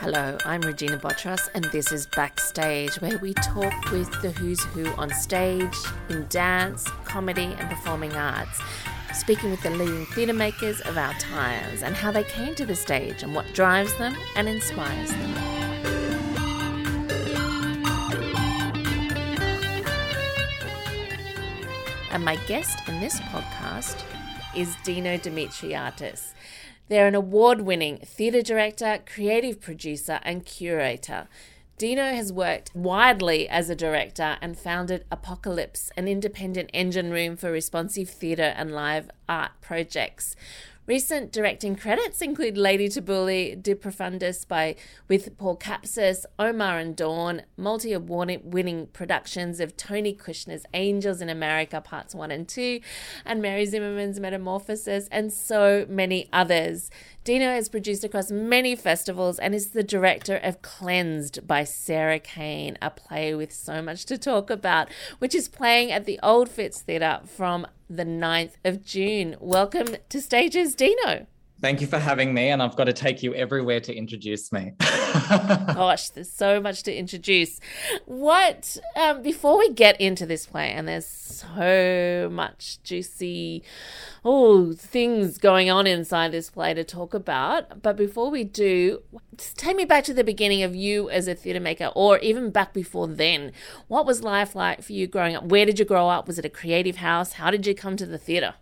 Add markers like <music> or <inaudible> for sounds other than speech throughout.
Hello, I'm Regina Botros, and this is Backstage, where we talk with the who's who on stage, in dance, comedy, and performing arts, speaking with the leading theatre makers of our times and how they came to the stage and what drives them and inspires them. And my guest in this podcast is Dino Dimitriadis. They're an award winning theatre director, creative producer, and curator. Dino has worked widely as a director and founded Apocalypse, an independent engine room for responsive theatre and live art projects. Recent directing credits include Lady Tabouli, De Profundis by with Paul Capsis, Omar and Dawn, multi-award winning productions of Tony Kushner's Angels in America Parts 1 and 2, and Mary Zimmerman's Metamorphoses, and so many others. Dino has produced across many festivals and is the director of Cleansed by Sarah Kane, a play with so much to talk about, which is playing at the Old Fitz Theatre from the 9th of June. Welcome to Stages, Dino. Thank you for having me, and I've got to take you everywhere to introduce me. <laughs> Gosh, there's so much to introduce. What, um, before we get into this play, and there's so much juicy, oh, things going on inside this play to talk about, but before we do, take me back to the beginning of you as a theatre maker, or even back before then. What was life like for you growing up? Where did you grow up? Was it a creative house? How did you come to the theatre?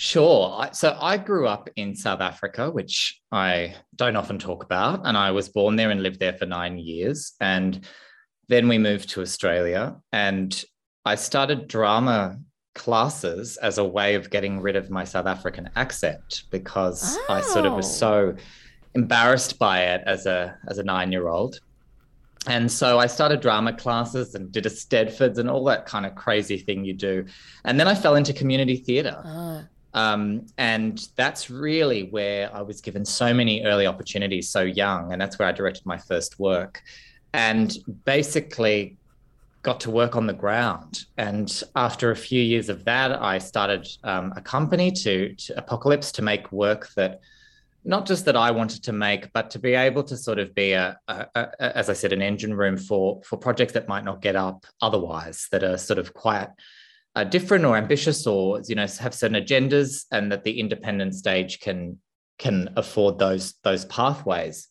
Sure. So I grew up in South Africa, which I don't often talk about. And I was born there and lived there for nine years. And then we moved to Australia and I started drama classes as a way of getting rid of my South African accent because oh. I sort of was oh. so embarrassed by it as a as a nine year old. And so I started drama classes and did eisteddfods and all that kind of crazy thing you do. And then I fell into community theatre. Oh. Ah. Um, and that's really where I was given so many early opportunities so young. And that's where I directed my first work. And basically got to work on the ground. And after a few years of that, I started um, a company to, to Apocalypse to make work that not just that I wanted to make, but to be able to sort of be a, a, a, as I said, an engine room for for projects that might not get up otherwise, that are sort of quite are different or ambitious or you know have certain agendas and that the independent stage can can afford those those pathways.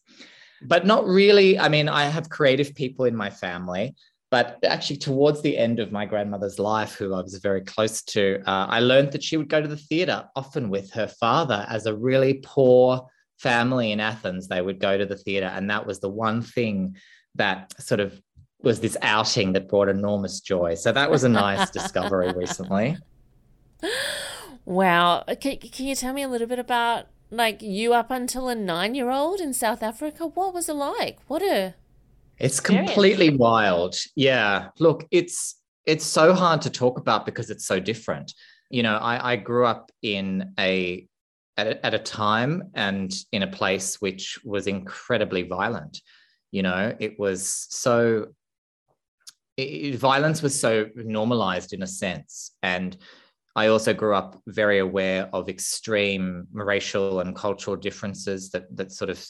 But not really. I mean i have creative people in my family but actually towards the end of my grandmother's life who i was very close to uh, i learned that she would go to the theatre often with her father as a really poor family in athens. They would go to the theatre and that was the one thing that sort of was this outing that brought enormous joy. So that was a nice <laughs> discovery recently. Wow. Uh, can, can you tell me a little bit about like you up until a nine year old in South Africa? What was it like? What a it's completely wild. Yeah. Look, it's it's so hard to talk about because it's so different. You know, I, I grew up in a at, a at a time and in a place which was incredibly violent. You know, it was so it, violence was so normalized in a sense. And I also grew up very aware of extreme racial and cultural differences that that sort of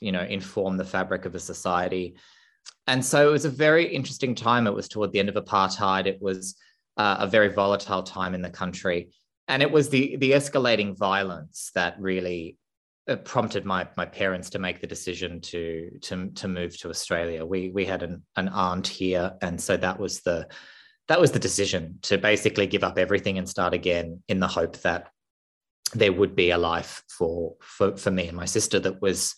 you know inform the fabric of a society. And so it was a very interesting time. It was toward the end of apartheid. It was uh, a very volatile time in the country, and it was the the escalating violence that really it prompted my my parents to make the decision to to to move to Australia. We we had an an aunt here, and so that was the that was the decision to basically give up everything and start again in the hope that there would be a life for for for me and my sister that was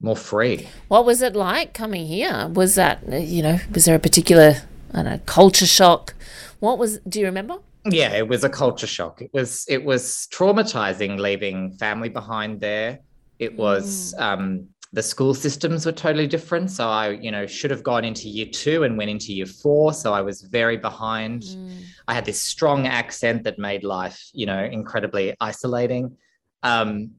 more free. What was it like coming here? Was that you know was there a particular I don't know culture shock? What was do you remember? Yeah it was a culture shock. It was it was traumatizing leaving family behind there. It was mm. um, the school systems were totally different. So i you know should have gone into year two and went into year four. So i was very behind. Mm. i had this strong accent that made life you know incredibly isolating. Um,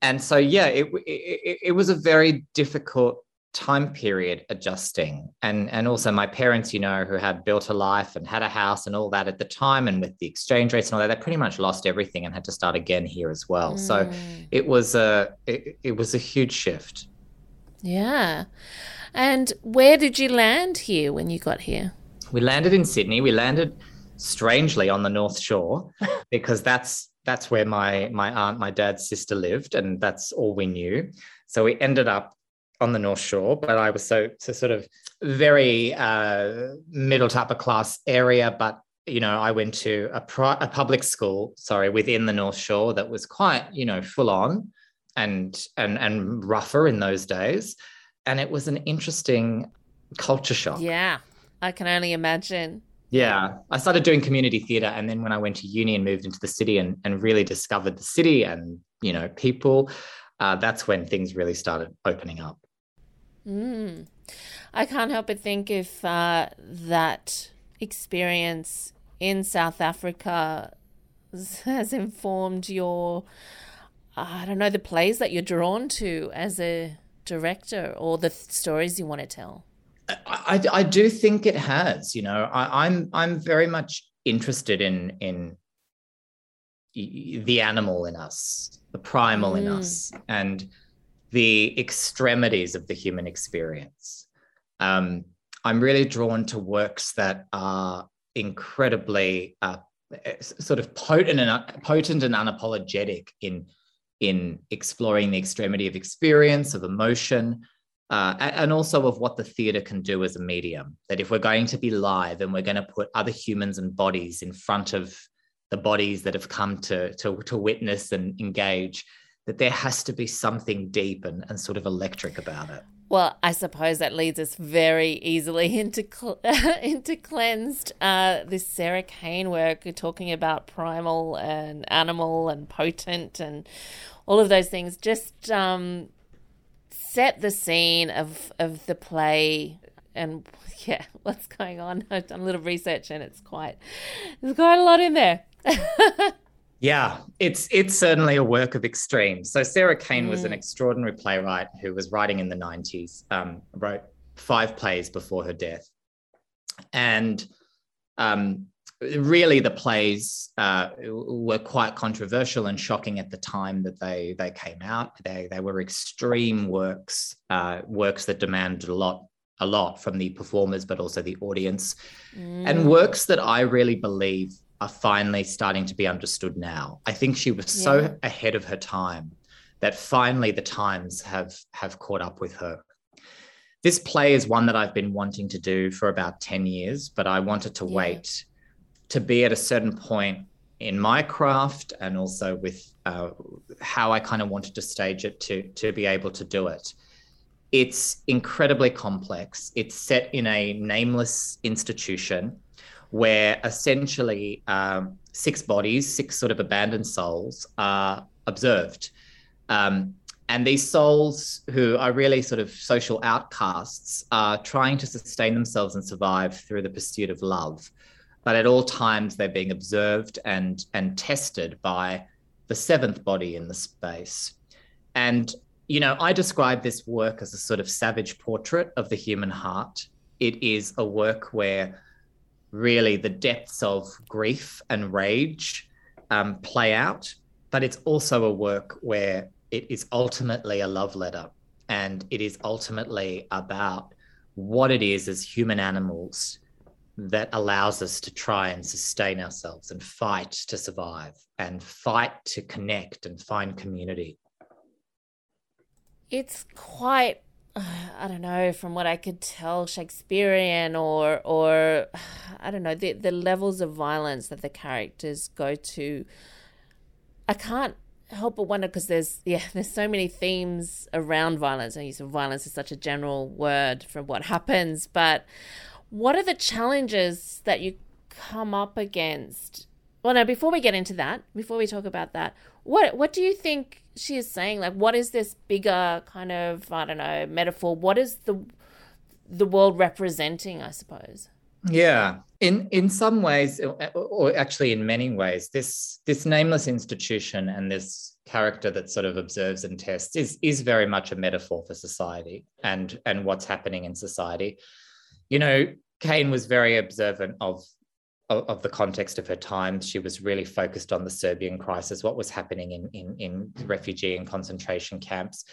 and so yeah it, it, it was a very difficult time period adjusting and and also my parents you know who had built a life and had a house and all that at the time and with the exchange rates and all that they pretty much lost everything and had to start again here as well mm. so it was a it, it was a huge shift Yeah. And where did you land here when you got here? We landed in Sydney. We landed strangely on the North Shore <laughs> because that's that's where my my aunt, my dad's sister lived, and that's all we knew. So we ended up on the North Shore, but I was so so sort of very uh, middle to upper class area, but you know, I went to a, pri- a public school, sorry, within the North Shore that was quite, you know, full on and and and rougher in those days, and it was an interesting culture shock. Yeah, I can only imagine. Yeah, I started doing community theatre, and then when I went to uni and moved into the city and and really discovered the city and you know people, uh, that's when things really started opening up. Mm. I can't help but think if uh, that experience in South Africa <laughs> has informed your, I don't know, the plays that you're drawn to as a director or the th- stories you want to tell? I, I do think it has. You know, I, I'm I'm very much interested in in the animal in us, the primal mm. in us, and the extremities of the human experience. Um, I'm really drawn to works that are incredibly uh, sort of potent and potent and unapologetic in in exploring the extremity of experience of emotion uh, and also of what the theatre can do as a medium that if we're going to be live and we're going to put other humans and bodies in front of the bodies that have come to to, to witness and engage that there has to be something deep and, and sort of electric about it well, I suppose that leads us very easily <laughs> into cl- <laughs> into cleansed. Uh, this Sarah Kane work, talking about primal and animal and potent and all of those things, just um, set the scene of of the play and <laughs> yeah, what's going on. I've done a little research and it's quite there's quite a lot in there. Yeah, it's it's certainly a work of extreme. So Sarah Kane mm. was an mm. extraordinary playwright who was writing in the 90s, um, wrote five plays before her death. And um, really the plays uh, were quite controversial and shocking at the time that they they came out. They they were extreme works, uh, works that demanded a lot a lot from the performers, but also the audience, mm. and works that I really believe are finally starting to be understood now. I think she was yeah. so ahead of her time that finally the times have have caught up with her. This play is one that I've been wanting to do for about 10 years, but I wanted to yeah. wait to be at a certain point in my craft and also with uh, how I kind of wanted to stage it to to be able to do it. It's incredibly complex. It's set in a nameless institution where essentially um, six bodies, six sort of abandoned souls, are observed. Um, and these souls, who are really sort of social outcasts, are trying to sustain themselves and survive through the pursuit of love. But at all times, they're being observed and, and tested by the seventh body in the space. And, you know, I describe this work as a sort of savage portrait of the human heart. It is a work where really the depths of grief and rage um, play out. But it's also a work where it is ultimately a love letter and it is ultimately about what it is as human animals that allows us to try and sustain ourselves and fight to survive and fight to connect and find community. It's quite I don't know, from what I could tell, Shakespearean or or I don't know the the levels of violence that the characters go to. I can't help but wonder because there's yeah <laughs> there's so many themes around violence. I use of violence is such a general word for what happens, but what are the challenges that you come up against? Well, now before we get into that, before we talk about that, what what do you think she is saying like what is this bigger kind of i don't know metaphor? What is the the world representing i suppose? Yeah. In in some ways or actually in many ways this this nameless institution and this character that sort of observes and tests is is very much a metaphor for society and and what's happening in society. You know Kane was very observant of of, of, the context of her time. She was really focused on the Serbian crisis, what was happening in, in, in refugee and concentration camps.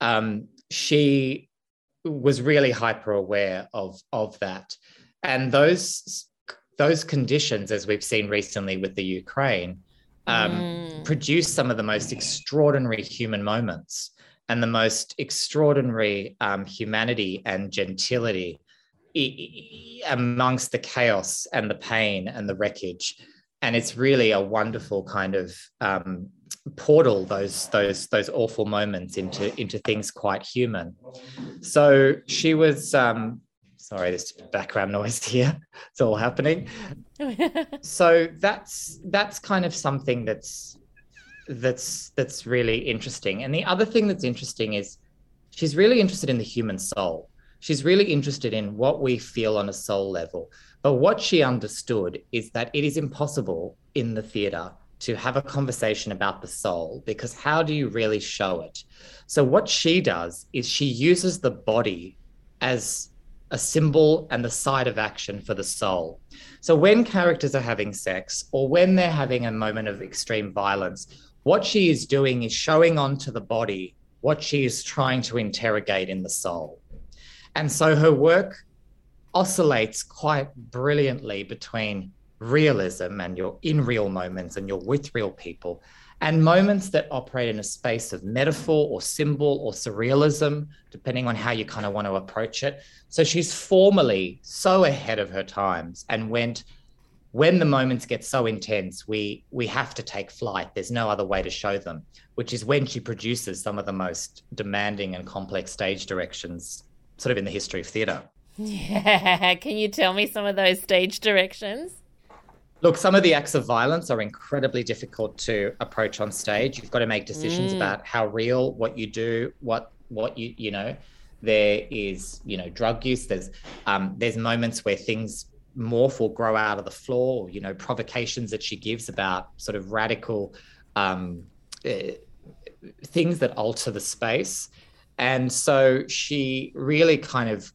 Um, she was really hyper aware of of that and those those conditions as we've seen recently with the ukraine um, mm. produce some of the most extraordinary human moments and the most extraordinary um, humanity and gentility amongst the chaos and the pain and the wreckage. And it's really a wonderful kind of um, portal those those those awful moments into into things quite human. So she was um sorry there's background noise <laughs> here. It's all happening. <laughs> So that's that's kind of something that's that's that's really interesting. And the other thing that's interesting is she's really interested in the human soul she's really interested in what we feel on a soul level but what she understood is that it is impossible in the theatre to have a conversation about the soul because how do you really show it? So, what she does is she uses the body as a symbol and the site of action for the soul. So, when characters are having sex or when they're having a moment of extreme violence, what she is doing is showing onto the body what she is trying to interrogate in the soul. And so her work oscillates quite brilliantly between realism and you're in real moments and you're with real people and moments that operate in a space of metaphor or symbol or surrealism depending on how you kind of want to approach it. So she's formally so ahead of her times. And went when the moments get so intense we we have to take flight. There's no other way to show them which is when she produces some of the most demanding and complex stage directions sort of in the history of theatre yeah can you tell me some of those stage directions Look, some of the acts of violence are incredibly difficult to approach on stage. You've got to make decisions mm. about how real what you do, what what you you know. There is you know drug use. There's um, there's moments where things morph or grow out of the floor. You know provocations that she gives about sort of radical um, uh, things that alter the space, and so she really kind of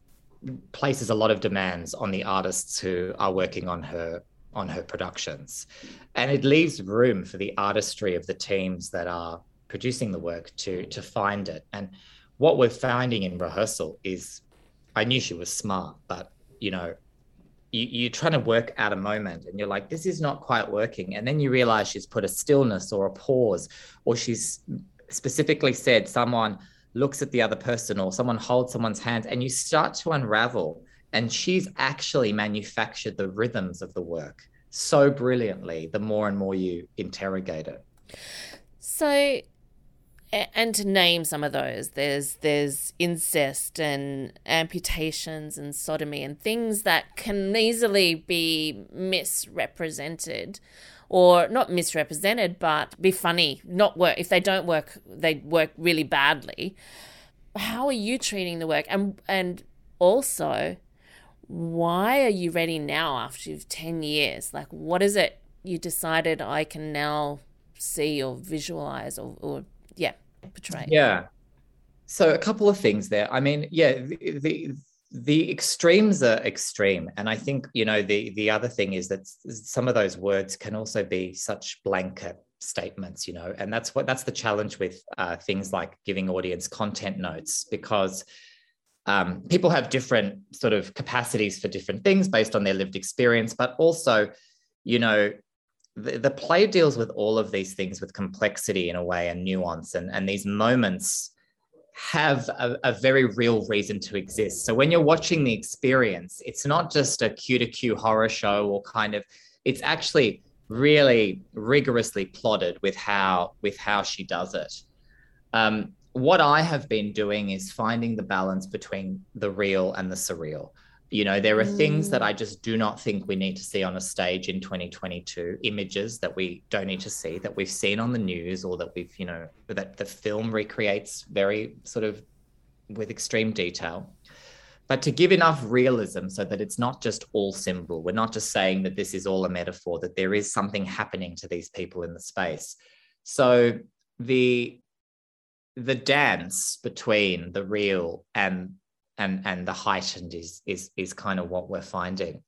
places a lot of demands on the artists who are working on her on her productions. And it leaves room for the artistry of the teams that are producing the work to to find it. And what we're finding in rehearsal is I knew she was smart, but you know, you, you're trying to work out a moment and you're like, this is not quite working. And then you realize she's put a stillness or a pause, or she's specifically said someone looks at the other person or someone holds someone's hand and you start to unravel and she's actually manufactured the rhythms of the work so brilliantly the more and more you interrogate it. So and to name some of those there's there's incest and amputations and sodomy and things that can easily be misrepresented or not misrepresented but be funny not work if they don't work they work really badly. How are you treating the work? And and also why are you ready now after 10 years? Like, what is it you decided I can now see or visualize or, or yeah, Yeah. So a couple of things there. I mean, yeah, the, the the extremes are extreme and i think you know the the other thing is that some of those words can also be such blanket statements you know and that's what that's the challenge with uh, things like giving audience content notes because um, people have different sort of capacities for different things based on their lived experience, but also, you know, the, the play deals with all of these things with complexity in a way and nuance, and, and these moments have a, a, very real reason to exist. So when you're watching the experience, it's not just a Q to Q horror show or kind of, it's actually really rigorously plotted with how with how she does it. Um, what I have been doing is finding the balance between the real and the surreal. You know, there are mm. things that mm. I just do not think we need to see on a stage in 2022, images that we don't need to see, that we've seen on the news or that we've, you know, that the film recreates very sort of with extreme detail. But to give enough realism so that it's not just all symbol, we're not just saying that this is all a metaphor, that there is something happening to these people in the space. So the the dance between the real and and and the heightened is is is kind of what we're finding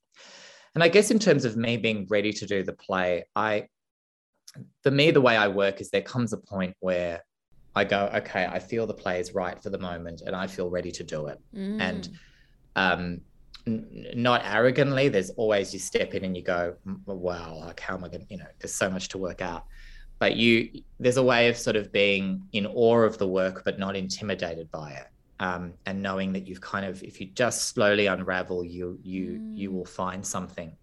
and i guess in terms of me being ready to do the play i for me the way i work is there comes a point where I go, okay, I feel the play is right for the moment and I feel ready to do it. Mm. And um, n- not arrogantly, there's always you step in and you go, wow, like how am I going to, you know, there's so much to work out. But you, there's a way of sort of being in awe of the work, but not intimidated by it. Um, and knowing that you've kind of, if you just slowly unravel, you, you, mm. you will find something.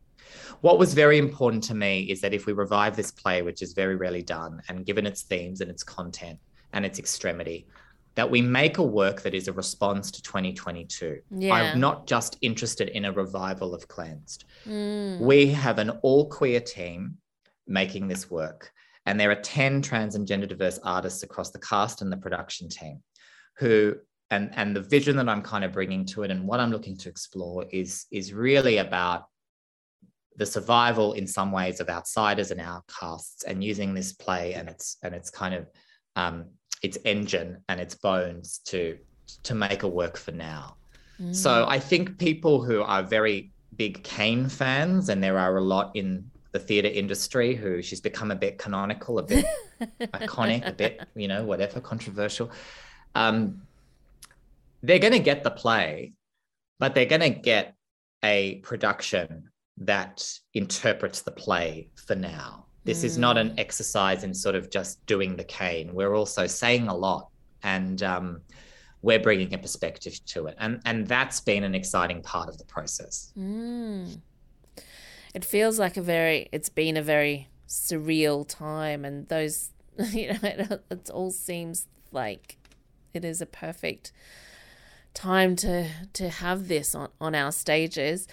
What was very important to me is that if we revive this play, which is very rarely done, and given its themes and its content, and its extremity that we make a work that is a response to 2022. Yeah. I'm not just interested in a revival of Cleansed. Mm. We have an all queer team making this work, and there are 10 trans and gender diverse artists across the cast and the production team who. And, and the vision that I'm kind of bringing to it and what I'm looking to explore is, is really about the survival in some ways of outsiders and outcasts and using this play and its and its kind of um, its engine and its bones to to make a work for now. Mm. So I think people who are very big kane fans, and there are a lot in the theatre industry who she's become a bit canonical, a bit <laughs> iconic, a bit, you know, whatever, controversial. Um, they're going to get the play, but they're going to get a production that interprets the play for now. This mm. is not an mm. exercise in sort of just doing the Kane. We're also saying a lot and um, we're bringing a perspective to it. And, and that's been an exciting part of the process. Mm. It feels like a very, it's been a very surreal time. And those, <laughs> you know, it, it all seems like it is a perfect time to to have this on, on our stages.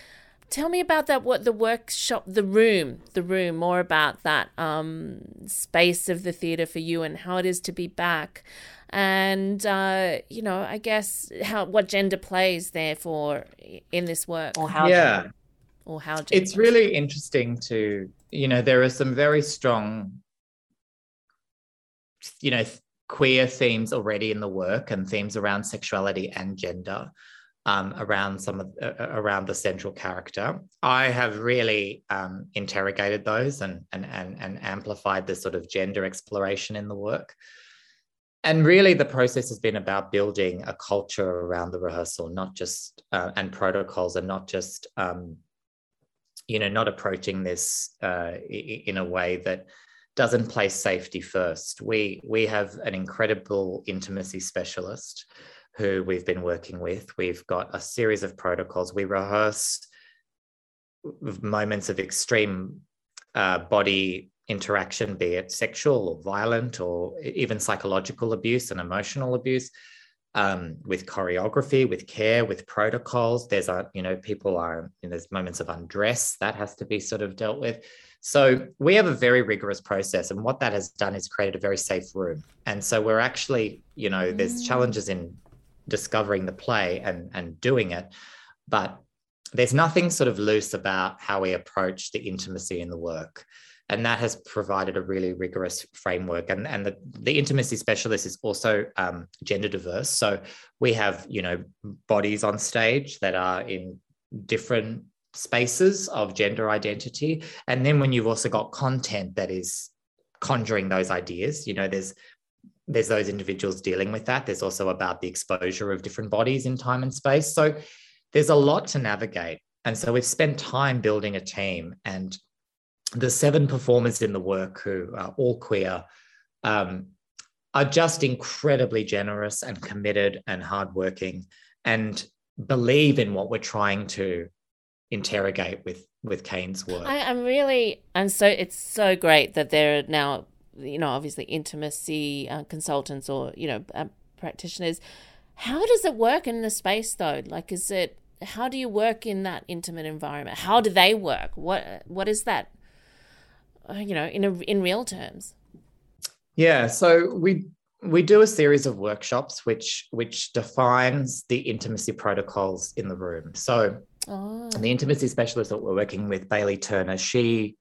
Tell me about that. What the workshop, the room, the room. More about that um, space of the theatre for you and how it is to be back, and uh, you know, I guess how what gender plays there for in this work, or how yeah, gender, or how gender it's really interesting to you know there are some very strong, you know, queer themes already in the work and themes around sexuality and gender um, around some of uh, uh, around the central character. I have really um, interrogated those and, and and and amplified the sort of gender exploration in the work. And really, the process has been about building a culture around the rehearsal, not just uh, and protocols, and not just um, you know not approaching this uh, in a way that doesn't place safety first. We we have an incredible intimacy specialist who we've been working with. We've got a series of protocols. We rehearse moments of extreme uh, body interaction, be it sexual or violent or even psychological abuse and emotional abuse, um, with choreography, with care, with protocols. There's a, you know, people are, you know, there's moments of undress that has to be sort of dealt with. So we have a very rigorous process. And what that has done is created a very safe room. And so we're actually, you know, there's mm. challenges in discovering the play and and doing it but there's nothing sort of loose about how we approach the intimacy in the work and that has provided a really rigorous framework and, and the, the intimacy specialist is also um, gender diverse so we have you know bodies on stage that are in different spaces of gender identity and then when you've also got content that is conjuring those ideas you know there's there's those individuals dealing with that. There's also about the exposure of different bodies in time and space. So there's a lot to navigate. And so we've spent time building a team, and the seven performers in the work who are all queer um, are just incredibly generous and committed and hardworking and believe in what we're trying to interrogate with with Kane's work. I, am really, and so it's so great that there are now you know, obviously intimacy uh, consultants or, you know, uh, practitioners. How does it work in the space though? Like, is it, how do you work in that intimate environment? How do they work? What, what is that, uh, you know, in a, in real terms? Yeah. So we, we do a series of workshops which which defines the intimacy protocols in the room. So oh. the intimacy specialist that we're working with, Bailey Turner, she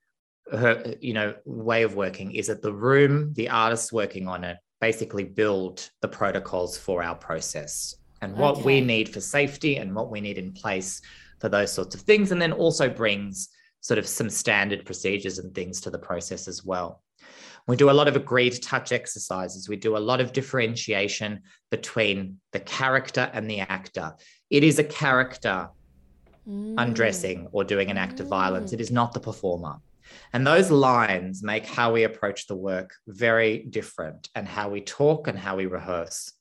her you know way of working is that the room the artists working on it basically build the protocols for our process and what okay. we need for safety and what we need in place for those sorts of things and then also brings sort of some standard procedures and things to the process as well We do a lot of agreed touch exercises. We do a lot of differentiation between the character and the actor. It is a character mm. undressing or doing an act of violence, it is not the performer. And those lines make how we approach the work very different and how we talk and how we rehearse.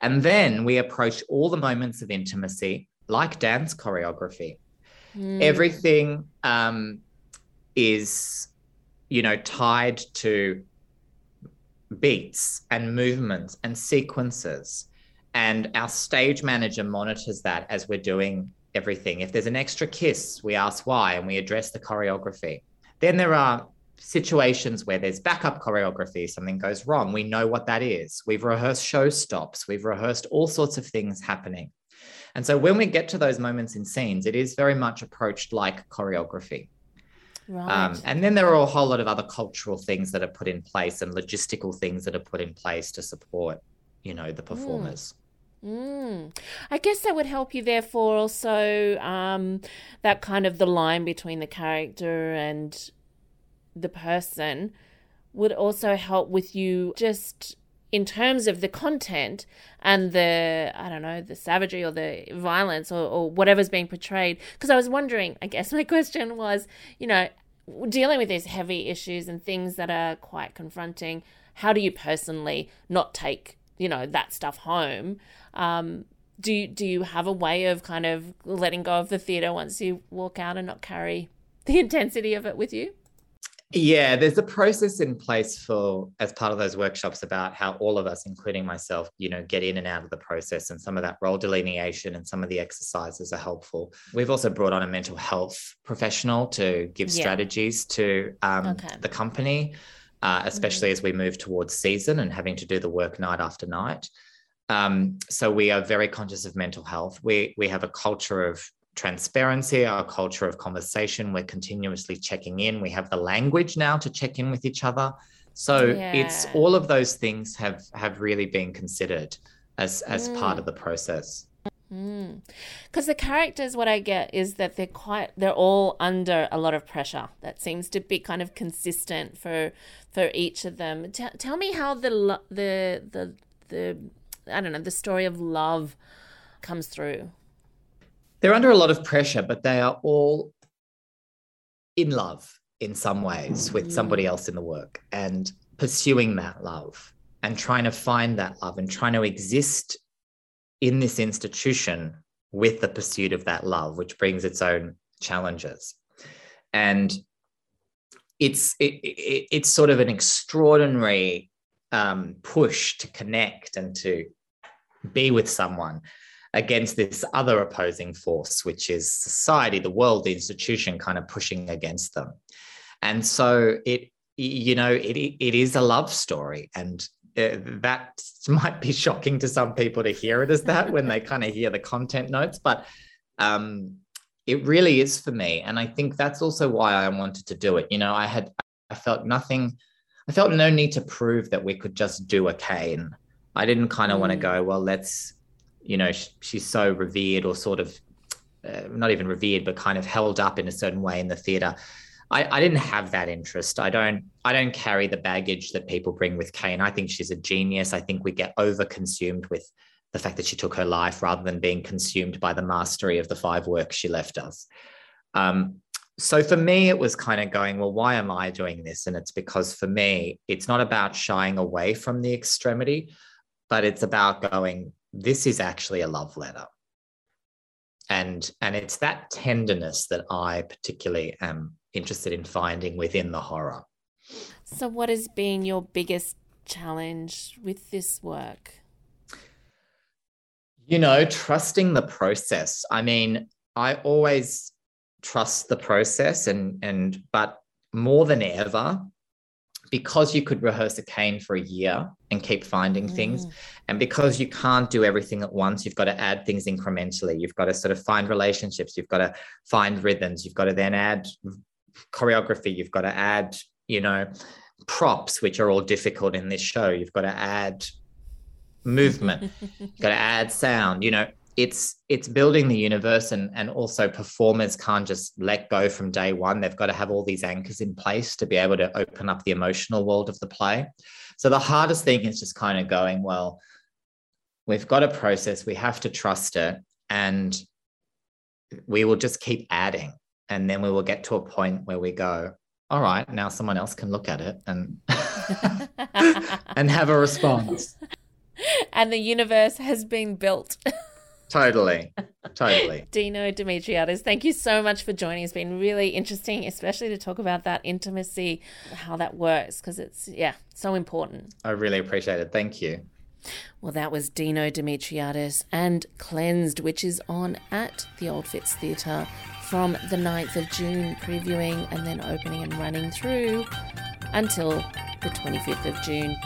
And then we approach all the moments of intimacy like dance choreography. Mm. Everything um, is, you know, tied to beats and movements and sequences. And our stage manager monitors that as we're doing everything. If there's an extra kiss, we ask why and we address the choreography. Then there are situations where there's backup choreography, something goes wrong. We know what that is. We've rehearsed show stops, we've rehearsed all sorts of things happening. And so when we get to those moments in scenes, it is very much approached like choreography. Right. Um, and then there are a whole lot of other cultural things that are put in place and logistical things that are put in place to support, you know, the hmm. performers. Mm. I guess that would help you, therefore, also um, that kind of the line between the character and the person would also help with you just in terms of the content and the I don't know the savagery or the violence or, or whatever's being portrayed. Because I was wondering, I guess my <laughs> question was, you know, dealing with these heavy issues and things that are quite confronting. How do you personally not take you know that stuff home? Um, do you, do you have a way of kind of letting go of the theater once you walk out and not carry <laughs> the intensity of it with you? Yeah, there's a process in place for as part of those workshops about how all of us, including myself, you know, get in and out of the process. And some of that role delineation and some of the exercises are helpful. We've also brought on a mental health professional to give yeah. strategies to um, okay. the company, uh, especially mm-hmm. as we move towards season and having to do the work night after night. Um, so we are very conscious of mental health. We we have a culture of transparency, our culture of conversation. We're continuously checking in. We have the language now to check in with each other. So yeah. it's all of those things have have really been considered as as mm. part of the process. Because mm. the characters, what I get is that they're quite, they're all under a lot of pressure. That seems to be kind of consistent for for each of them. T- tell me how the the the the I don't know, the story of love comes through? They're under a lot of pressure, but they are all in love in some ways with somebody mm. else in the work and pursuing that love and trying to find that love and trying to exist in this institution with the pursuit of that love, which brings its own challenges. And it's it, it, it's sort of an extraordinary um, push to connect and to be with someone against this other opposing force, which is society, the world, the institution kind of pushing against them. And so it, you know, it, it is a love story. And uh, that <laughs> might be shocking to some people to hear it as that when they kind of hear the content notes, but um, it really is for me. And I think that's also why I wanted to do it. You know, I had, I felt nothing I felt no need to prove that we could just do a Kane. I didn't kind of mm. want to go, well, let's, you know, sh- she's so revered or sort of uh, not even revered, but kind of held up in a certain way in the theater. I, I didn't have that interest. I don't I don't carry the baggage that people bring with Kane. I think she's a genius. I think we get over consumed with the fact that she took her life rather than being consumed by the mastery of the five works she left us. Um, so for me, it was kind of going, well, why am I doing this? And it's because for me, it's not about shying away from the extremity, but it's about going, this is actually a love letter. And, and it's that tenderness that I particularly am interested in finding within the horror. So, what has been your biggest challenge with this work? You know, trusting the process. I mean, I always trust the process and and but more than ever because you could rehearse a Kane for a year and keep finding mm. things and because you can't do everything at once you've got to add things incrementally. You've got to sort of find relationships. You've got to find rhythms. You've got to then add choreography. You've got to add you know props which are all difficult in this show. You've got to add movement. You've got to add sound you know it's it's building the universe and and also performers can't just let go from day one. They've got to have all these anchors in place to be able to open up the emotional world of the play. So the hardest thing is just kind of going well we've got a process we have to trust it and we will just keep adding and then we will get to a point where we go all right now someone else can look at it and <laughs> <laughs> and have a response. And the universe has been built <laughs> Totally. Totally. <laughs> Dino Dimitriadis, thank you so much for joining. It's been really interesting, especially to talk about that intimacy, how that works, because it's, yeah, so important. I really appreciate it. Thank you. Well, that was Dino Dimitriadis and Cleansed, which is on at the Old Fitz Theatre from the 9th of June, previewing and then opening and running through until the 25th of June.